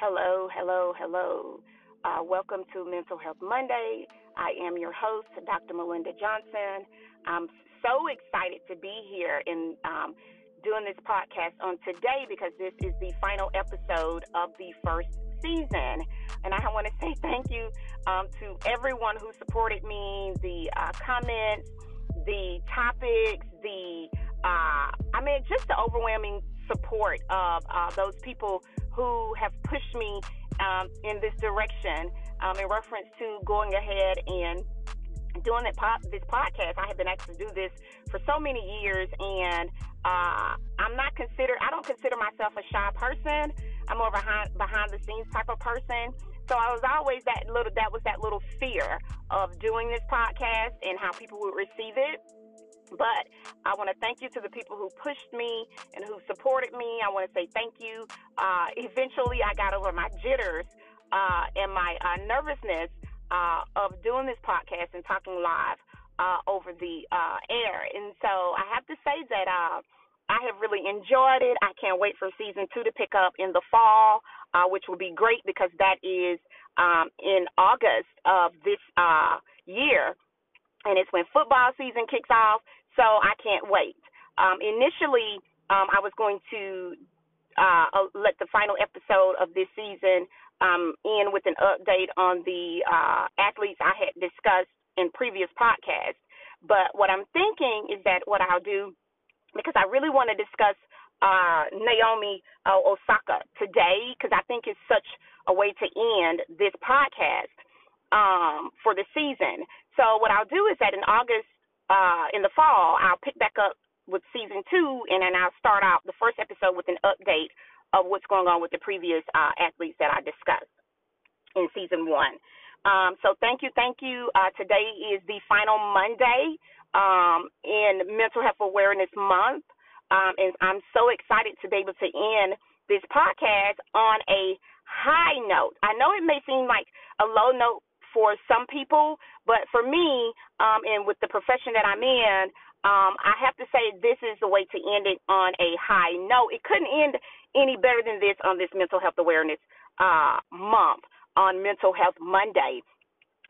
Hello, hello, hello. Uh, welcome to Mental Health Monday. I am your host, Dr. Melinda Johnson. I'm so excited to be here and um, doing this podcast on today because this is the final episode of the first season. And I want to say thank you um, to everyone who supported me, the uh, comments, the topics, the uh, I mean, just the overwhelming support of uh, those people who have pushed me um, in this direction um, in reference to going ahead and doing po- this podcast. I have been asked to do this for so many years, and uh, I'm not considered. I don't consider myself a shy person. I'm more behind behind the scenes type of person. So I was always that little. That was that little fear of doing this podcast and how people would receive it. But I want to thank you to the people who pushed me and who supported me. I want to say thank you. Uh, eventually, I got over my jitters uh, and my uh, nervousness uh, of doing this podcast and talking live uh, over the uh, air. And so I have to say that I have really enjoyed it. I can't wait for season two to pick up in the fall, which will be great because that is um, in August of this year and it's when football season kicks off. So I can't wait. Um, initially, um, I was going to uh, uh, let the final episode of this season um, end with an update on the uh, athletes I had discussed in previous podcasts. But what I'm thinking is that what I'll do, because I really want to discuss uh, Naomi uh, Osaka today, because I think it's such a way to end this podcast um, for the season. So what I'll do is that in August uh, in the fall, I'll pick back up with season two, and then I'll start out the first episode with an update of what's going on with the previous uh, athletes that I discussed in season one. Um, so thank you, thank you. Uh, today is the final Monday um, in Mental Health Awareness Month, um, and I'm so excited to be able to end this podcast on a high note. I know it may seem like a low note for some people, but for me, um, and with the profession that I'm in, um, I have to say this is the way to end it on a high note. It couldn't end any better than this on this mental health awareness uh, month on Mental Health Monday.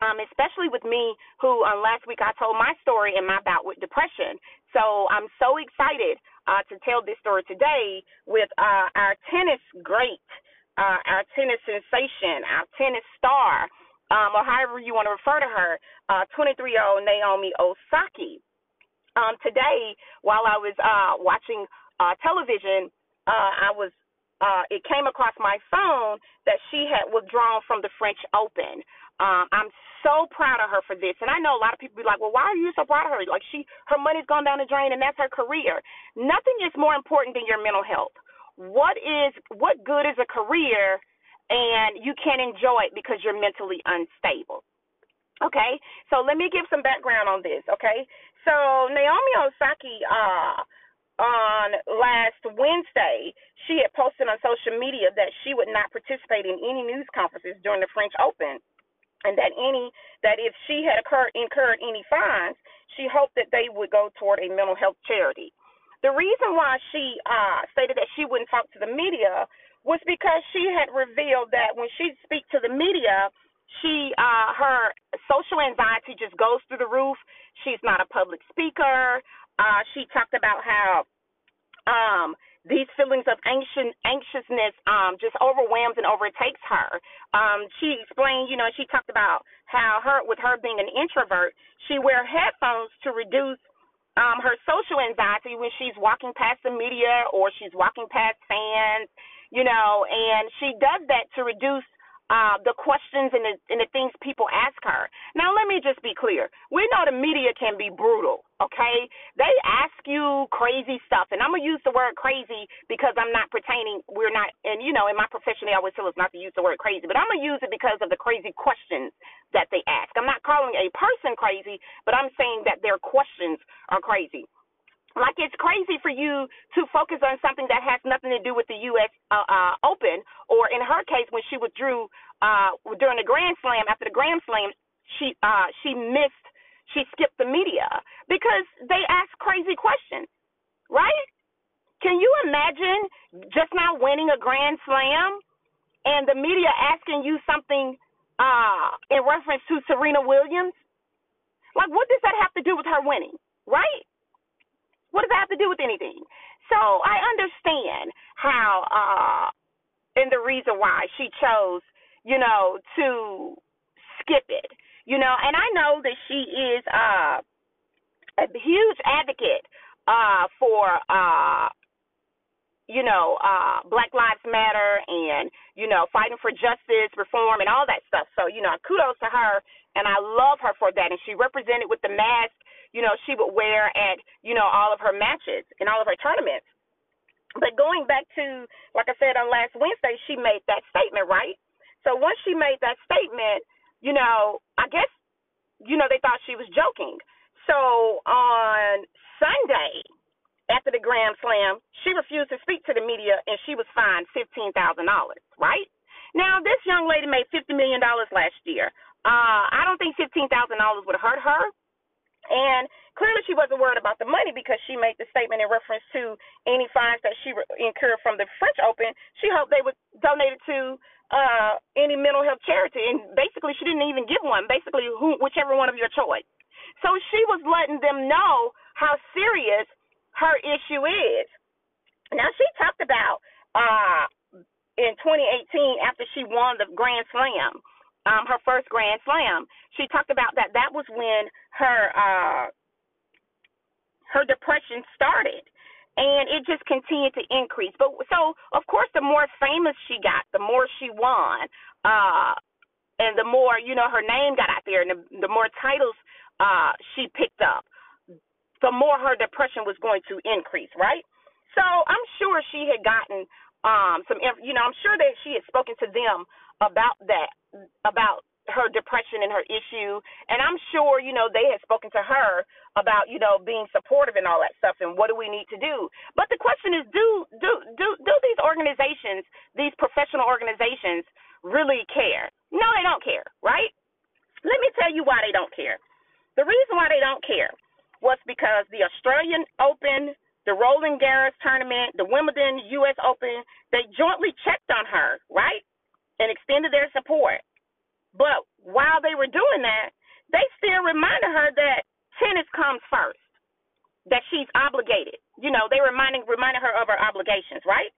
Um, especially with me, who um, last week I told my story and my bout with depression. So I'm so excited uh, to tell this story today with uh, our tennis great, uh, our tennis sensation, our tennis star, um, or however you want to refer to her, 23 uh, year old Naomi Osaka. Um, today, while I was uh, watching uh, television, uh, I was uh, it came across my phone that she had withdrawn from the French Open. Um, I'm so proud of her for this, and I know a lot of people be like, "Well, why are you so proud of her? Like she, her money's gone down the drain, and that's her career. Nothing is more important than your mental health. What is what good is a career and you can't enjoy it because you're mentally unstable. Okay, so let me give some background on this. Okay, so Naomi Osaka, uh, on last Wednesday, she had posted on social media that she would not participate in any news conferences during the French Open, and that any that if she had occurred, incurred any fines, she hoped that they would go toward a mental health charity. The reason why she uh, stated that she wouldn't talk to the media was because she had revealed that when she speaks to the media, she uh her social anxiety just goes through the roof. She's not a public speaker. Uh she talked about how um these feelings of anxious, anxiousness um just overwhelms and overtakes her. Um she explained, you know, she talked about how her with her being an introvert, she wear headphones to reduce um her social anxiety when she's walking past the media or she's walking past fans you know, and she does that to reduce uh, the questions and the, and the things people ask her. Now, let me just be clear. We know the media can be brutal, okay? They ask you crazy stuff, and I'm to use the word crazy because I'm not pertaining, we're not, and you know, in my profession, they always tell us not to use the word crazy, but I'm to use it because of the crazy questions that they ask. I'm not calling a person crazy, but I'm saying that their questions are crazy like it's crazy for you to focus on something that has nothing to do with the U.S. Uh, uh, Open, or in her case, when she withdrew uh, during the Grand Slam after the Grand Slam, she uh, she missed, she skipped the media because they ask crazy questions, right? Can you imagine just now winning a Grand Slam and the media asking you something uh, in reference to Serena Williams. Like, what does that have to do with her winning, right? What does that have to do with anything? So I understand how, uh, and the reason why she chose, you know, to skip it, you know, and I know that she is uh, a huge advocate uh, for uh, you know, uh, Black Lives Matter and, you know, fighting for justice, reform, and all that stuff. So, you know, kudos to her, and I love her for that. And she represented with the mask, you know, she would wear at, you know, all of her matches and all of her tournaments. But going back to, like I said on last Wednesday, she made that statement, right? So once she made that statement, you know, I guess, you know, they thought she was joking. So on Sunday, after the Grand Slam, she refused to speak to the media and she was fined $15,000, right? Now, this young lady made $50 million last year. Uh, I don't think $15,000 would hurt her. She wasn't worried about the money because she made the statement in reference to any fines that she incurred from the French Open. She hoped they would donate it to uh, any mental health charity, and basically, she didn't even give one. Basically, who, whichever one of your choice. So she was letting them know how serious her issue is. Now she talked about uh in 2018 after she won the Grand Slam, um her first Grand Slam, she talked about that that was when her uh her depression started and it just continued to increase. But so of course the more famous she got, the more she won. Uh and the more, you know, her name got out there and the, the more titles uh she picked up the more her depression was going to increase, right? So I'm sure she had gotten um some you know, I'm sure that she had spoken to them about that about her depression and her issue and I'm sure, you know, they had spoken to her about, you know, being supportive and all that stuff and what do we need to do. But the question is do do do do these organizations, these professional organizations really care? No, they don't care, right? Let me tell you why they don't care. The reason why they don't care was because the Australian Open, the Roland Garros tournament, the Wimbledon U.S. Open, they jointly checked on her, right, and extended their support. But while they were doing that, they still reminded her that tennis comes first, that she's obligated. You know, they reminding reminded her of her obligations, right?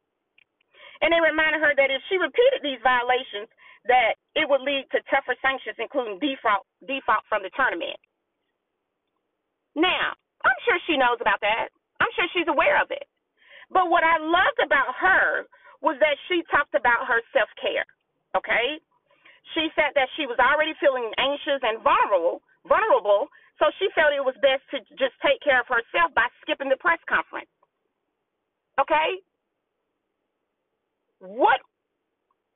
And they reminded her that if she repeated these violations, that it would lead to tougher sanctions, including default default from the tournament. Now, I'm sure she knows about that. I'm sure she's aware of it. But what I loved about her was that she talked about her self care. Okay? She said that she was already feeling anxious and vulnerable, vulnerable, so she felt it was best to just take care of herself by skipping the press conference. Okay? What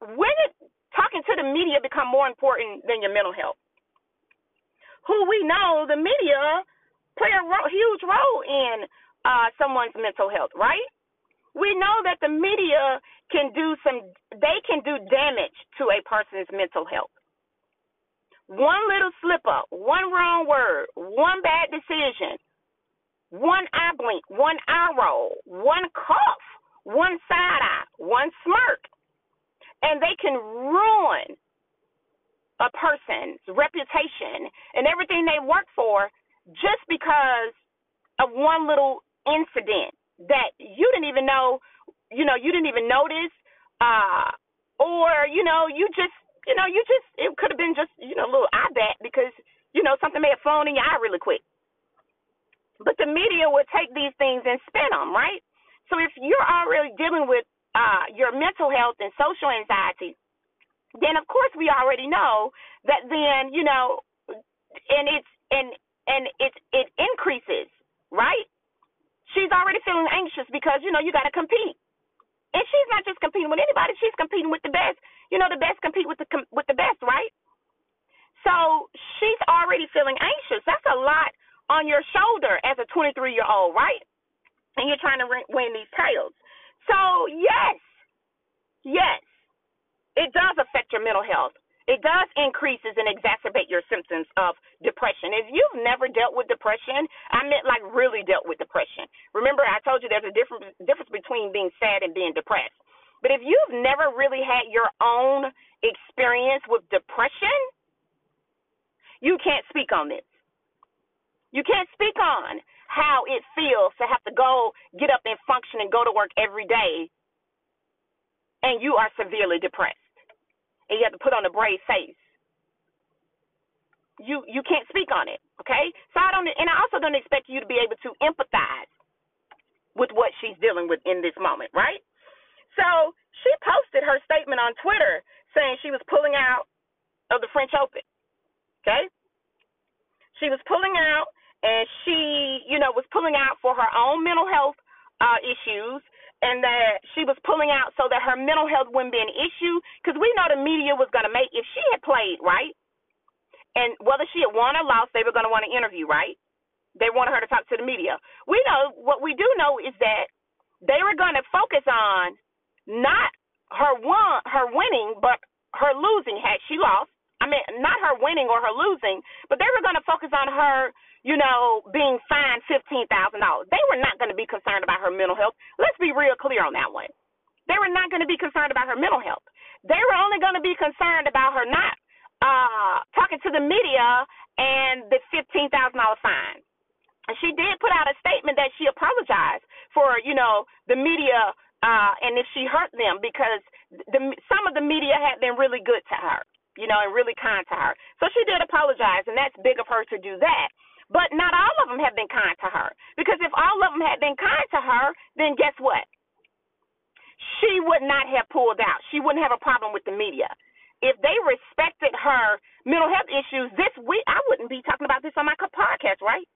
when did talking to the media become more important than your mental health? Who we know the media play a ro- huge role in uh, someone's mental health, right? We know that the media can do some, they can do damage to a person's mental health. One little slip up, one wrong word, one bad decision, one eye blink, one eye roll, one cough, one side eye, one smirk, and they can ruin a person's reputation and everything they work for just because of one little incident that you didn't even know, you know, you didn't even notice, uh, or you know, you just, you know, you just, it could have been just, you know, a little eye bat because you know something may have flown in your eye really quick. But the media would take these things and spin them, right? So if you're already dealing with uh, your mental health and social anxiety, then of course we already know that then you know, and it's and and it it increases, right? She's already feeling anxious because you know you got to compete, and she's not just competing with anybody; she's competing with the best. You know, the best compete with the with the best, right? So she's already feeling anxious. That's a lot on your shoulder as a 23 year old, right? And you're trying to win these titles. So yes, yes, it does affect your mental health it does increases and exacerbate your symptoms of depression. If you've never dealt with depression, I meant like really dealt with depression. Remember, I told you there's a difference difference between being sad and being depressed. But if you've never really had your own experience with depression, you can't speak on this. You can't speak on how it feels to have to go, get up and function and go to work every day, and you are severely depressed. And you have to put on a brave face. You you can't speak on it, okay? So I don't, and I also don't expect you to be able to empathize with what she's dealing with in this moment, right? So she posted her statement on Twitter saying she was pulling out of the French Open. Okay? She was pulling out and she, you know, was pulling out for her own mental health uh, issues and that she was pulling out so that her mental health wouldn't be an issue because we know the media was going to make if she had played right? And whether she had won or lost they were going to want to interview right? They wanted her to talk to the media. We know what we do know is that they were going to focus on not her won her winning but her losing. Had she lost i mean not her winning or her losing but they were going to focus on her you know, being fined fifteen thousand dollars. They were not going to be concerned about her mental health. Let's be real clear on that one. They were not going to be concerned about her mental health. They were only going to be concerned about her not uh talking to the media and the fifteen thousand dollar fine. And she did put out a statement that she apologized for, you know, the media uh and if she hurt them because the some of the media had been really good to her, you know, and really kind to her. So she did apologize and that's big of her to do that. But not all of them have been kind to her. Because if all of them had been kind to her, then guess what? She would not have pulled out. She wouldn't have a problem with the media. If they respected her mental health issues this week, I wouldn't be talking about this on my podcast, right?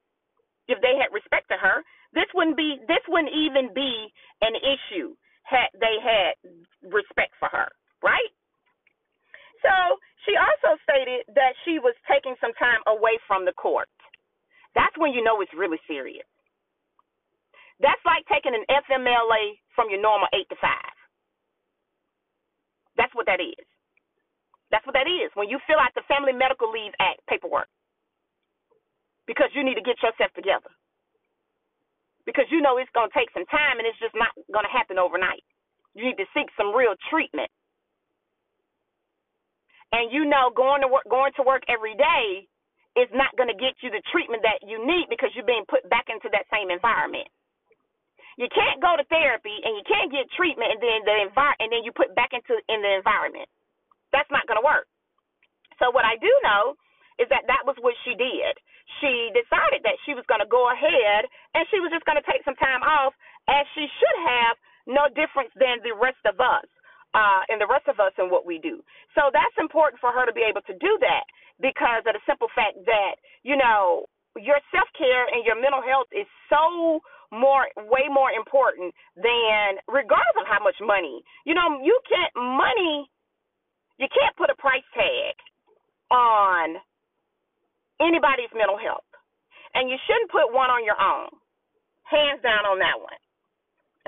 If they had respected her, this wouldn't be this wouldn't even be an issue had they had respect for her, right? So she also stated that she was taking some time away from the court. That's when you know it's really serious. That's like taking an FMLA from your normal 8 to 5. That's what that is. That's what that is. When you fill out the Family Medical Leave Act paperwork. Because you need to get yourself together. Because you know it's going to take some time and it's just not going to happen overnight. You need to seek some real treatment. And you know going to work going to work every day is not going to get you the treatment that you need because you're being put back into that same environment. You can't go to therapy and you can't get treatment and then the envir- and then you put back into in the environment. That's not going to work. So what I do know is that that was what she did. She decided that she was going to go ahead and she was just going to take some time off as she should have no difference than the rest of us uh, and the rest of us in what we do. So that's important for her to be able to do that because of the simple fact that, you know, your self care and your mental health is so more way more important than regardless of how much money. You know, you can't money you can't put a price tag on anybody's mental health. And you shouldn't put one on your own. Hands down on that one.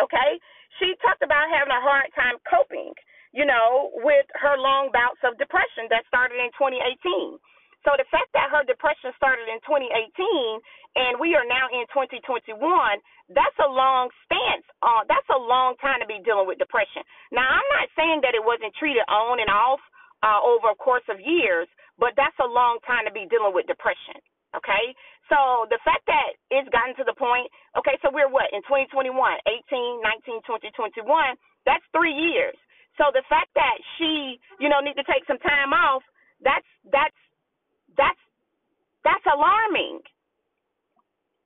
Okay? She talked about having a hard time coping, you know, with her long bouts of depression that started in 2018. So the fact that her depression started in 2018 and we are now in 2021, that's a long stance. Uh, that's a long time to be dealing with depression. Now, I'm not saying that it wasn't treated on and off uh, over a course of years, but that's a long time to be dealing with depression. Okay? So the fact that it's gotten to the point, okay, so we're what, in 2021, 18, 19, 20, 21, that's three years. So the fact that she, you know, need to take some time off, that's that's that's that's alarming.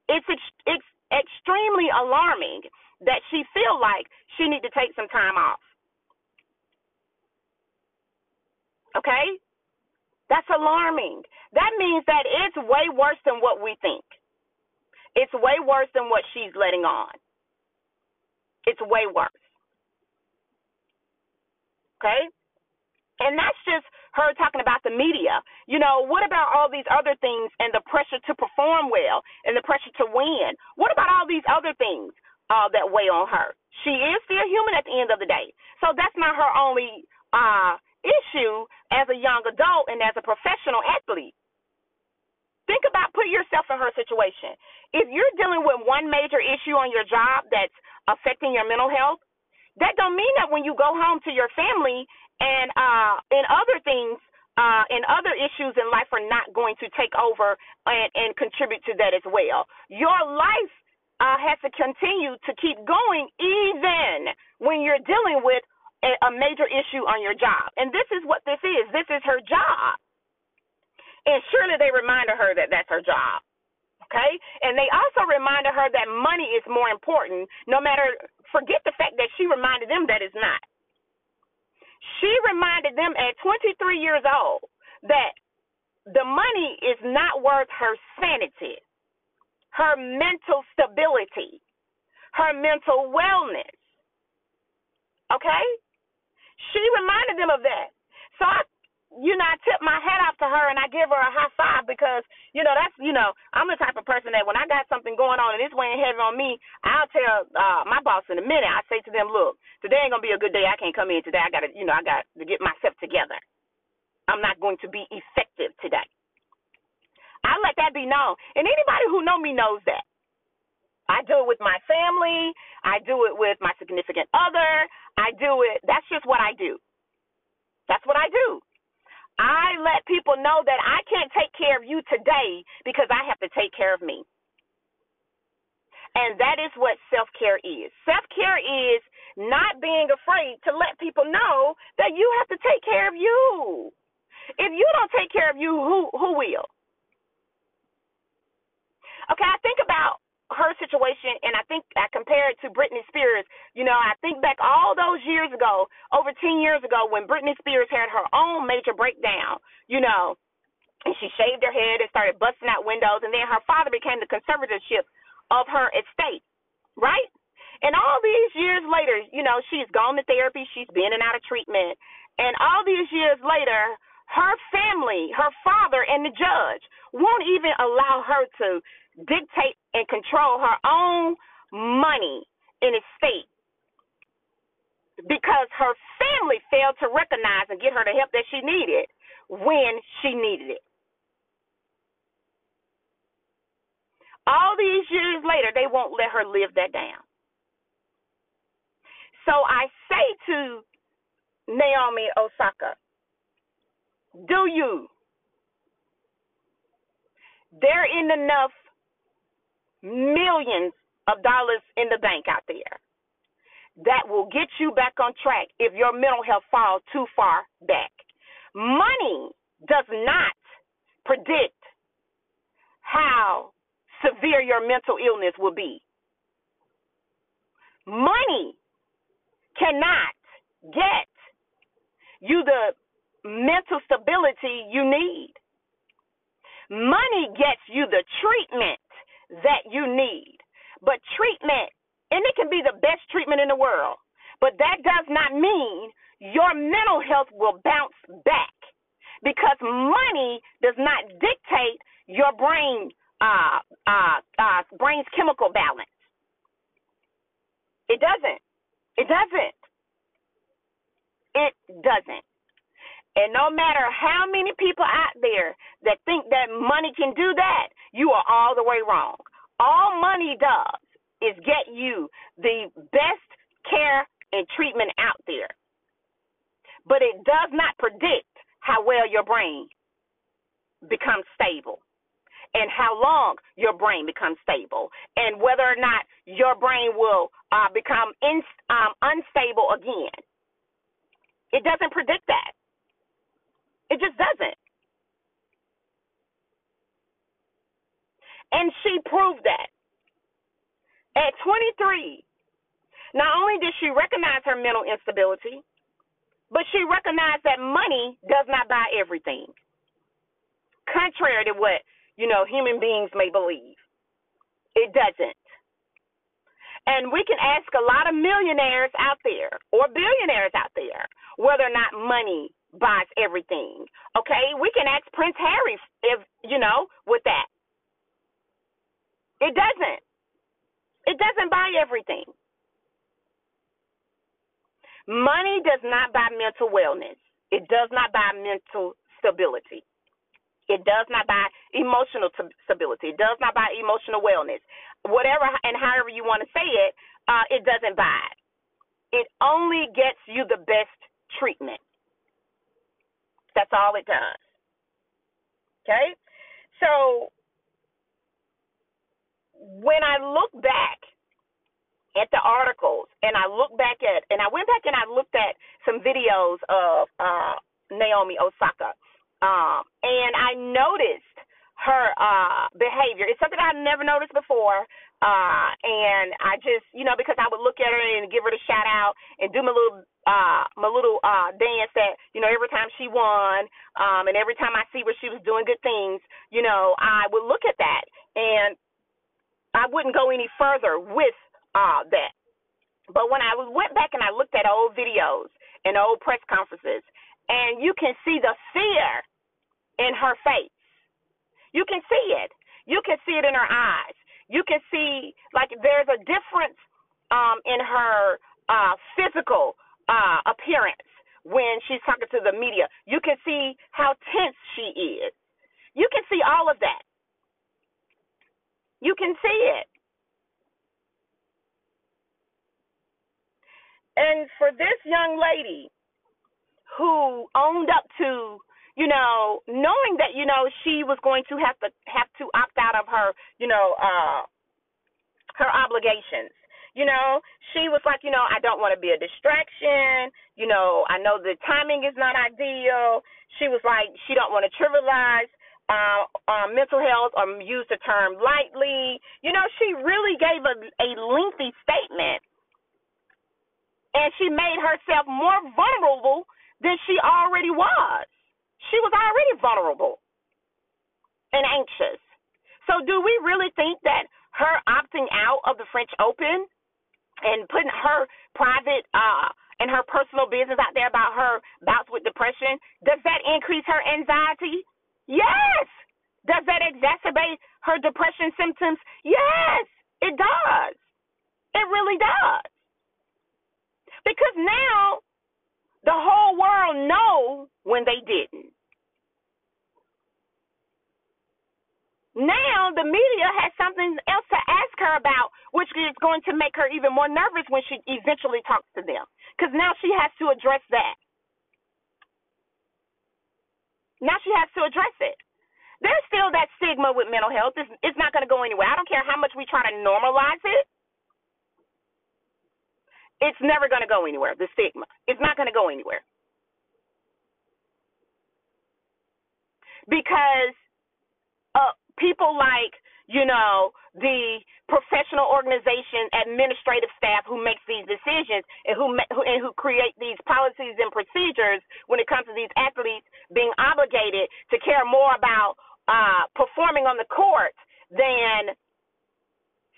It's it's extremely alarming that she feel like she need to take some time off. Okay? That's alarming. That means that it's way worse than what we think. It's way worse than what she's letting on. It's way worse. Okay? And that's just her talking about the media. You know, what about all these other things and the pressure to perform well and the pressure to win? What about all these other things uh, that weigh on her? She is still human at the end of the day. So that's not her only uh, issue as a young adult and as a professional athlete. Think about put yourself in her situation. If you're dealing with one major issue on your job that's affecting your mental health, that don't mean that when you go home to your family and uh and other things uh and other issues in life are not going to take over and, and contribute to that as well. Your life uh has to continue to keep going even when you're dealing with a, major issue on your job. And this is what this is. This is her job. And surely they reminded her that that's her job. Okay? And they also reminded her that money is more important, no matter, forget the fact that she reminded them that it's not. She reminded them at 23 years old that the money is not worth her sanity, her mental stability, her mental wellness. Okay? She reminded them of that. So I you know, I tip my hat off to her and I give her a high five because, you know, that's, you know, I'm the type of person that when I got something going on and it's weighing heavy on me, I'll tell uh, my boss in a minute. I say to them, look, today ain't gonna be a good day. I can't come in today. I gotta, you know, I got to get myself together. I'm not going to be effective today. I let that be known, and anybody who know me knows that. I do it with my family. I do it with my significant other. I do it. That's just what I do. That's what I do. I let people know that I can't take care of you today because I have to take care of me. And that is what self care is. Self care is not being afraid to let people know that you have to take care of you. If you don't take care of you, who who will? Okay, I think about her situation, and I think I compare it to Britney Spears. You know, I think back all those years ago, over 10 years ago, when Britney Spears had her own major breakdown, you know, and she shaved her head and started busting out windows, and then her father became the conservatorship of her estate, right? And all these years later, you know, she's gone to therapy, she's been and out of treatment, and all these years later, her family, her father, and the judge won't even allow her to dictate and control her own money in estate because her family failed to recognize and get her the help that she needed when she needed it. All these years later, they won't let her live that down. So I say to Naomi Osaka, do you? There ain't enough millions of dollars in the bank out there that will get you back on track if your mental health falls too far back. Money does not predict how severe your mental illness will be. Money cannot get you the mental stability you need. Money gets you the treatment that you need. But treatment, and it can be the best treatment in the world, but that does not mean your mental health will bounce back because money does not dictate your brain uh, uh, uh, brain's chemical balance. It doesn't. It doesn't. It doesn't. And no matter how many people out there that think that money can do that, you are all the way wrong. All money does is get you the best care and treatment out there. But it does not predict how well your brain becomes stable and how long your brain becomes stable and whether or not your brain will uh, become in, um, unstable again. It doesn't predict that. It just doesn't. And she proved that. At 23, not only did she recognize her mental instability, but she recognized that money does not buy everything. Contrary to what, you know, human beings may believe. It doesn't. And we can ask a lot of millionaires out there or billionaires out there whether or not money buys everything. Okay, we can ask Prince Harry if you know with that. It doesn't. It doesn't buy everything. Money does not buy mental wellness. It does not buy mental stability. It does not buy emotional stability. It does not buy emotional wellness. Whatever and however you want to say it, uh, it doesn't buy it. it only gets you the best treatment. That's all it does. Okay? So when I look back at the articles and I look back at and I went back and I looked at some videos of uh Naomi Osaka. Um and I noticed her uh behavior. It's something I've never noticed before. Uh and I just you know, because I would look at her and give her the shout out and do my little uh my little uh dance that, you know, every time she won, um and every time I see where she was doing good things, you know, I would look at that and I wouldn't go any further with uh that. But when I went back and I looked at old videos and old press conferences and you can see the fear in her face you can see it. You can see it in her eyes. You can see like there's a difference um, in her uh, physical uh, appearance when she's talking to the media. You can see how tense she is. You can see all of that. You can see it. And for this young lady who owned up to you know, knowing that, you know, she was going to have to have to opt out of her, you know, uh her obligations. You know, she was like, you know, I don't want to be a distraction. You know, I know the timing is not ideal. She was like, she don't want to trivialize uh, uh, mental health or use the term lightly. You know, she really gave a, a lengthy statement, and she made herself more vulnerable than she already was. She was already vulnerable and anxious. So, do we really think that her opting out of the French Open and putting her private uh, and her personal business out there about her bouts with depression, does that increase her anxiety? Yes. Does that exacerbate her depression symptoms? Yes, it does. It really does. Because now the whole world knows when they didn't. Now the media has something else to ask her about, which is going to make her even more nervous when she eventually talks to them. Because now she has to address that. Now she has to address it. There's still that stigma with mental health. It's, it's not going to go anywhere. I don't care how much we try to normalize it. It's never going to go anywhere, the stigma. It's not going to go anywhere. Because people like you know the professional organization administrative staff who makes these decisions and who, who and who create these policies and procedures when it comes to these athletes being obligated to care more about uh, performing on the court than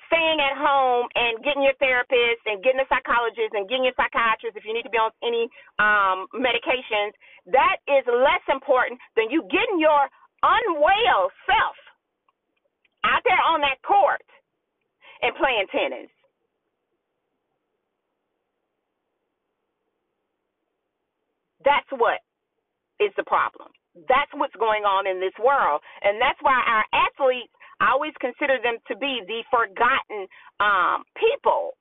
staying at home and getting your therapist and getting a psychologist and getting your psychiatrist if you need to be on any um, medications, that is less important than you getting your unwell self out there on that court and playing tennis. That's what is the problem. That's what's going on in this world. And that's why our athletes, I always consider them to be the forgotten um, people.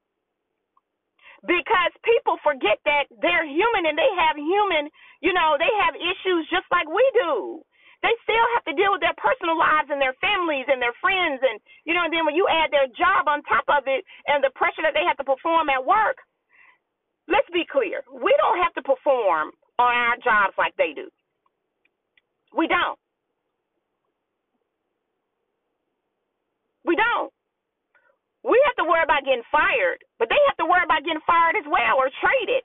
Because people forget that they're human and they have human, you know, they have issues just like we do they still have to deal with their personal lives and their families and their friends and you know and then when you add their job on top of it and the pressure that they have to perform at work let's be clear we don't have to perform on our jobs like they do. We don't. We don't. We have to worry about getting fired but they have to worry about getting fired as well or traded.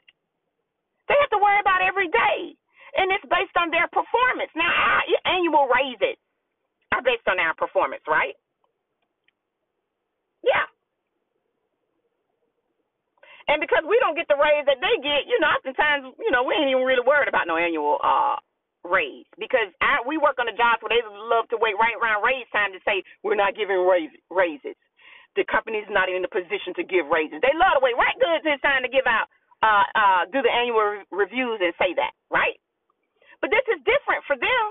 They have to worry about every day and it's based on their performance. Now, our annual raises are based on our performance, right? Yeah. And because we don't get the raise that they get, you know, oftentimes, you know, we ain't even really worried about no annual uh raise because I, we work on the jobs where they love to wait right around raise time to say we're not giving raise, raises. The company's not in a position to give raises. They love to wait right good it's time to give out, uh, uh, do the annual re- reviews and say that, right? But this is different for them.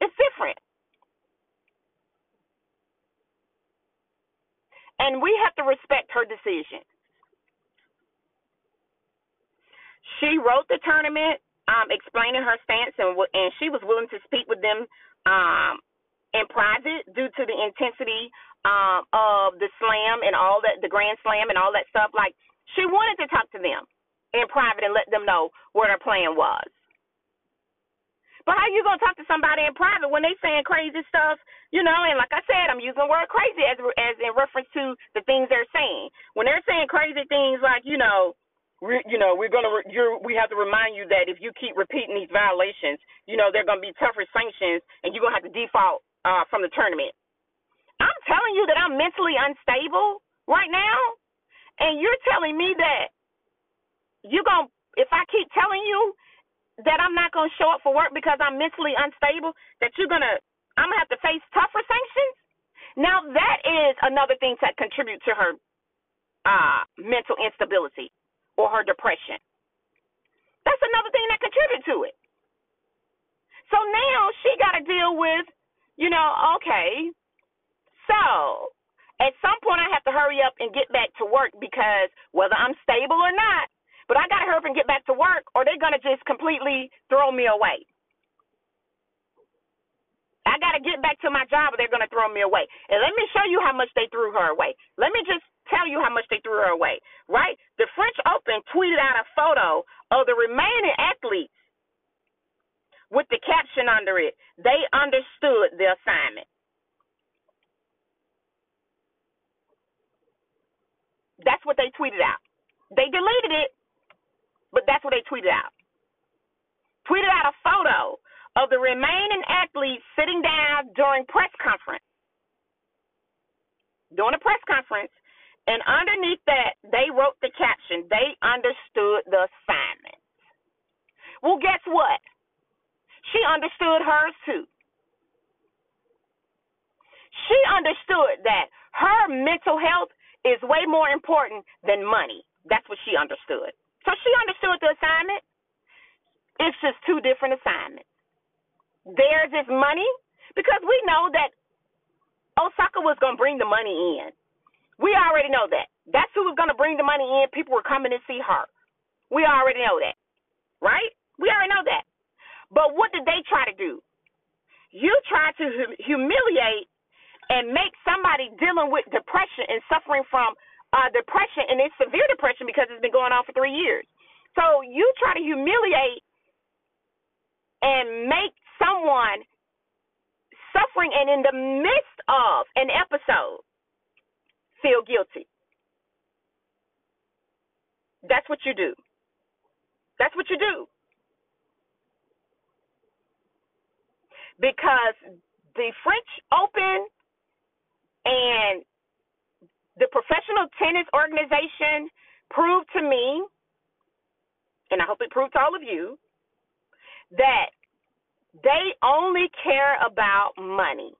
It's different. And we have to respect her decision. She wrote the tournament, um, explaining her stance, and and she was willing to speak with them um, in private due to the intensity um, of the slam and all that, the grand slam and all that stuff. Like she wanted to talk to them in private and let them know what her plan was. But how are you gonna talk to somebody in private when they saying crazy stuff? You know, and like I said, I'm using the word crazy as as in reference to the things they're saying. When they're saying crazy things like, you know, we, you know, we're gonna you we have to remind you that if you keep repeating these violations, you know, they're gonna be tougher sanctions, and you're gonna have to default uh, from the tournament. I'm telling you that I'm mentally unstable right now, and you're telling me that you're gonna if I keep telling you that I'm not going to show up for work because I'm mentally unstable, that you're going to, I'm going to have to face tougher sanctions? Now, that is another thing that contribute to her uh, mental instability or her depression. That's another thing that contributes to it. So now she got to deal with, you know, okay, so at some point I have to hurry up and get back to work because whether I'm stable or not, but I got to hurry up and get back to work, or they're going to just completely throw me away. I got to get back to my job, or they're going to throw me away. And let me show you how much they threw her away. Let me just tell you how much they threw her away, right? The French Open tweeted out a photo of the remaining athletes with the caption under it. They understood the assignment. That's what they tweeted out. They deleted it, but that's what they tweeted out. Tweeted out a photo of the remaining athletes sitting down during press conference. During a press conference, and underneath that, they wrote the caption, they understood the assignment. Well, guess what? She understood hers too. She understood that her mental health is way more important than money. That's what she understood. So she understood the assignment. It's just two different assignments. Theirs is money because we know that Osaka was going to bring the money in. We already know that. That's who was going to bring the money in. People were coming to see her. We already know that. Right? We already know that. But what did they try to do? You tried to humiliate and make somebody dealing with depression and suffering from uh, depression, and it's severe depression because it's been going on for three years. So you try to humiliate and make someone suffering and in the midst of an episode feel guilty. That's what you do. That's what you do. Because the French Open and the Professional Tennis Organization proved to me, and I hope it proved to all of you, that they only care about money.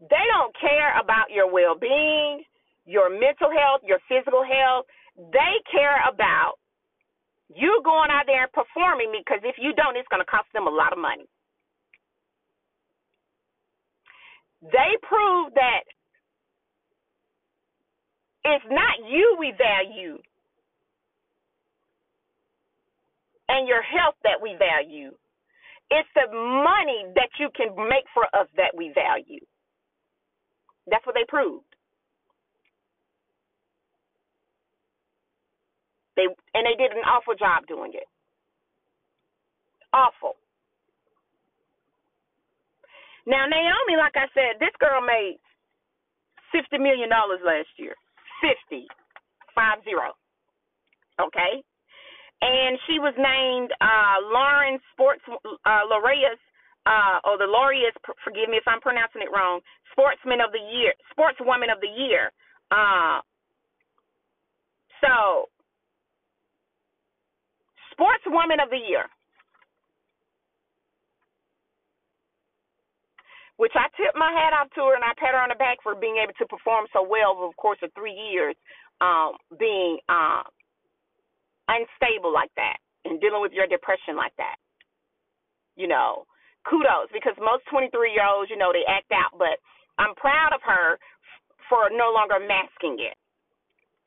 They don't care about your well being, your mental health, your physical health. They care about you going out there and performing because if you don't, it's going to cost them a lot of money. They proved that it's not you we value and your health that we value. It's the money that you can make for us that we value. That's what they proved. They and they did an awful job doing it. Awful. Now Naomi, like I said, this girl made fifty million dollars last year. 50, five zero. Okay? And she was named uh, Lauren Sports uh, Laureus, uh, or the Laureus, forgive me if I'm pronouncing it wrong, Sportsman of the Year, Sportswoman of the Year. Uh, so, Sportswoman of the Year. Which I tip my hat off to her and I pat her on the back for being able to perform so well over the course of three years, um, being uh, unstable like that and dealing with your depression like that. You know, kudos because most 23 year olds, you know, they act out, but I'm proud of her for no longer masking it.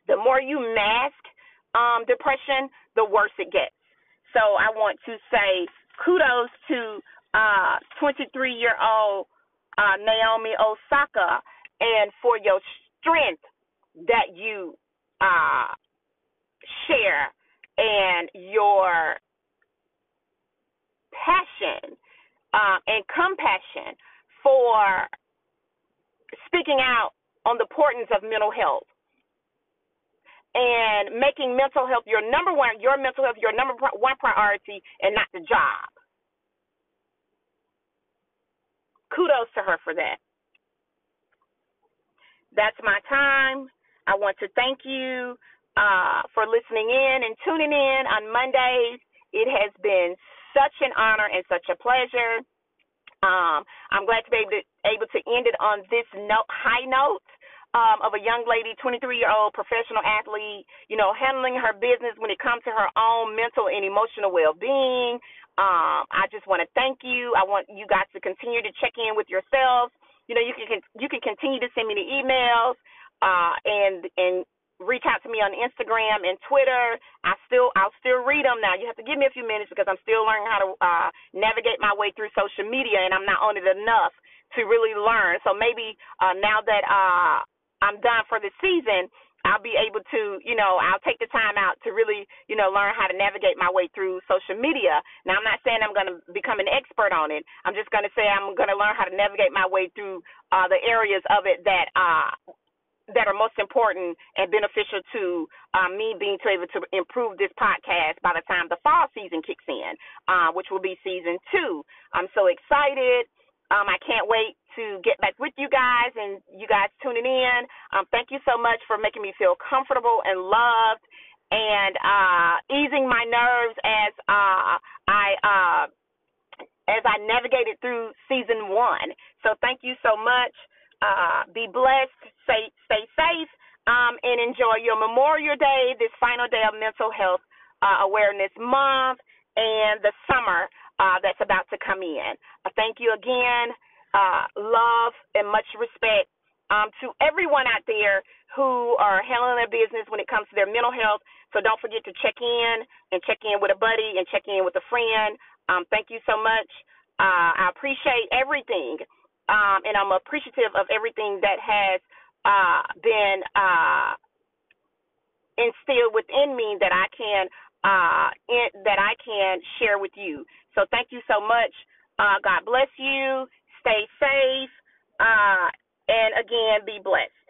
The more you mask um, depression, the worse it gets. So I want to say kudos to uh, 23 year old uh, Naomi Osaka and for your strength that you uh, share and your passion uh, and compassion for speaking out on the importance of mental health and making mental health your number one, your mental health your number one priority and not the job. Kudos to her for that. That's my time. I want to thank you uh, for listening in and tuning in on Mondays. It has been such an honor and such a pleasure. Um, I'm glad to be able to, able to end it on this note, high note um, of a young lady, 23 year old professional athlete, you know, handling her business when it comes to her own mental and emotional well being. Um, I just want to thank you. I want you guys to continue to check in with yourselves. You know, you can you can continue to send me the emails uh, and and reach out to me on Instagram and Twitter. I still I'll still read them now. You have to give me a few minutes because I'm still learning how to uh, navigate my way through social media, and I'm not on it enough to really learn. So maybe uh, now that uh, I'm done for the season, I'll be able to, you know, I'll take the time out to really, you know, learn how to navigate my way through social media. Now, I'm not saying I'm going to become an expert on it. I'm just going to say I'm going to learn how to navigate my way through uh, the areas of it that uh, that are most important and beneficial to uh, me being able to improve this podcast by the time the fall season kicks in, uh, which will be season two. I'm so excited. Um, I can't wait to get back with you guys and you guys tuning in. Um, thank you so much for making me feel comfortable and loved and uh, easing my nerves as uh, I uh, as I navigated through season one. So thank you so much. Uh, be blessed. Stay stay safe. Um, and enjoy your Memorial Day, this final day of Mental Health uh, Awareness Month, and the summer uh, that's about to come in. Thank you again. Uh, love and much respect um, to everyone out there who are handling their business when it comes to their mental health. So don't forget to check in and check in with a buddy and check in with a friend. Um, thank you so much. Uh, I appreciate everything, um, and I'm appreciative of everything that has uh, been uh, instilled within me that I can uh, in, that I can share with you. So thank you so much. Uh, God bless you. Stay safe. Uh, and again, be blessed.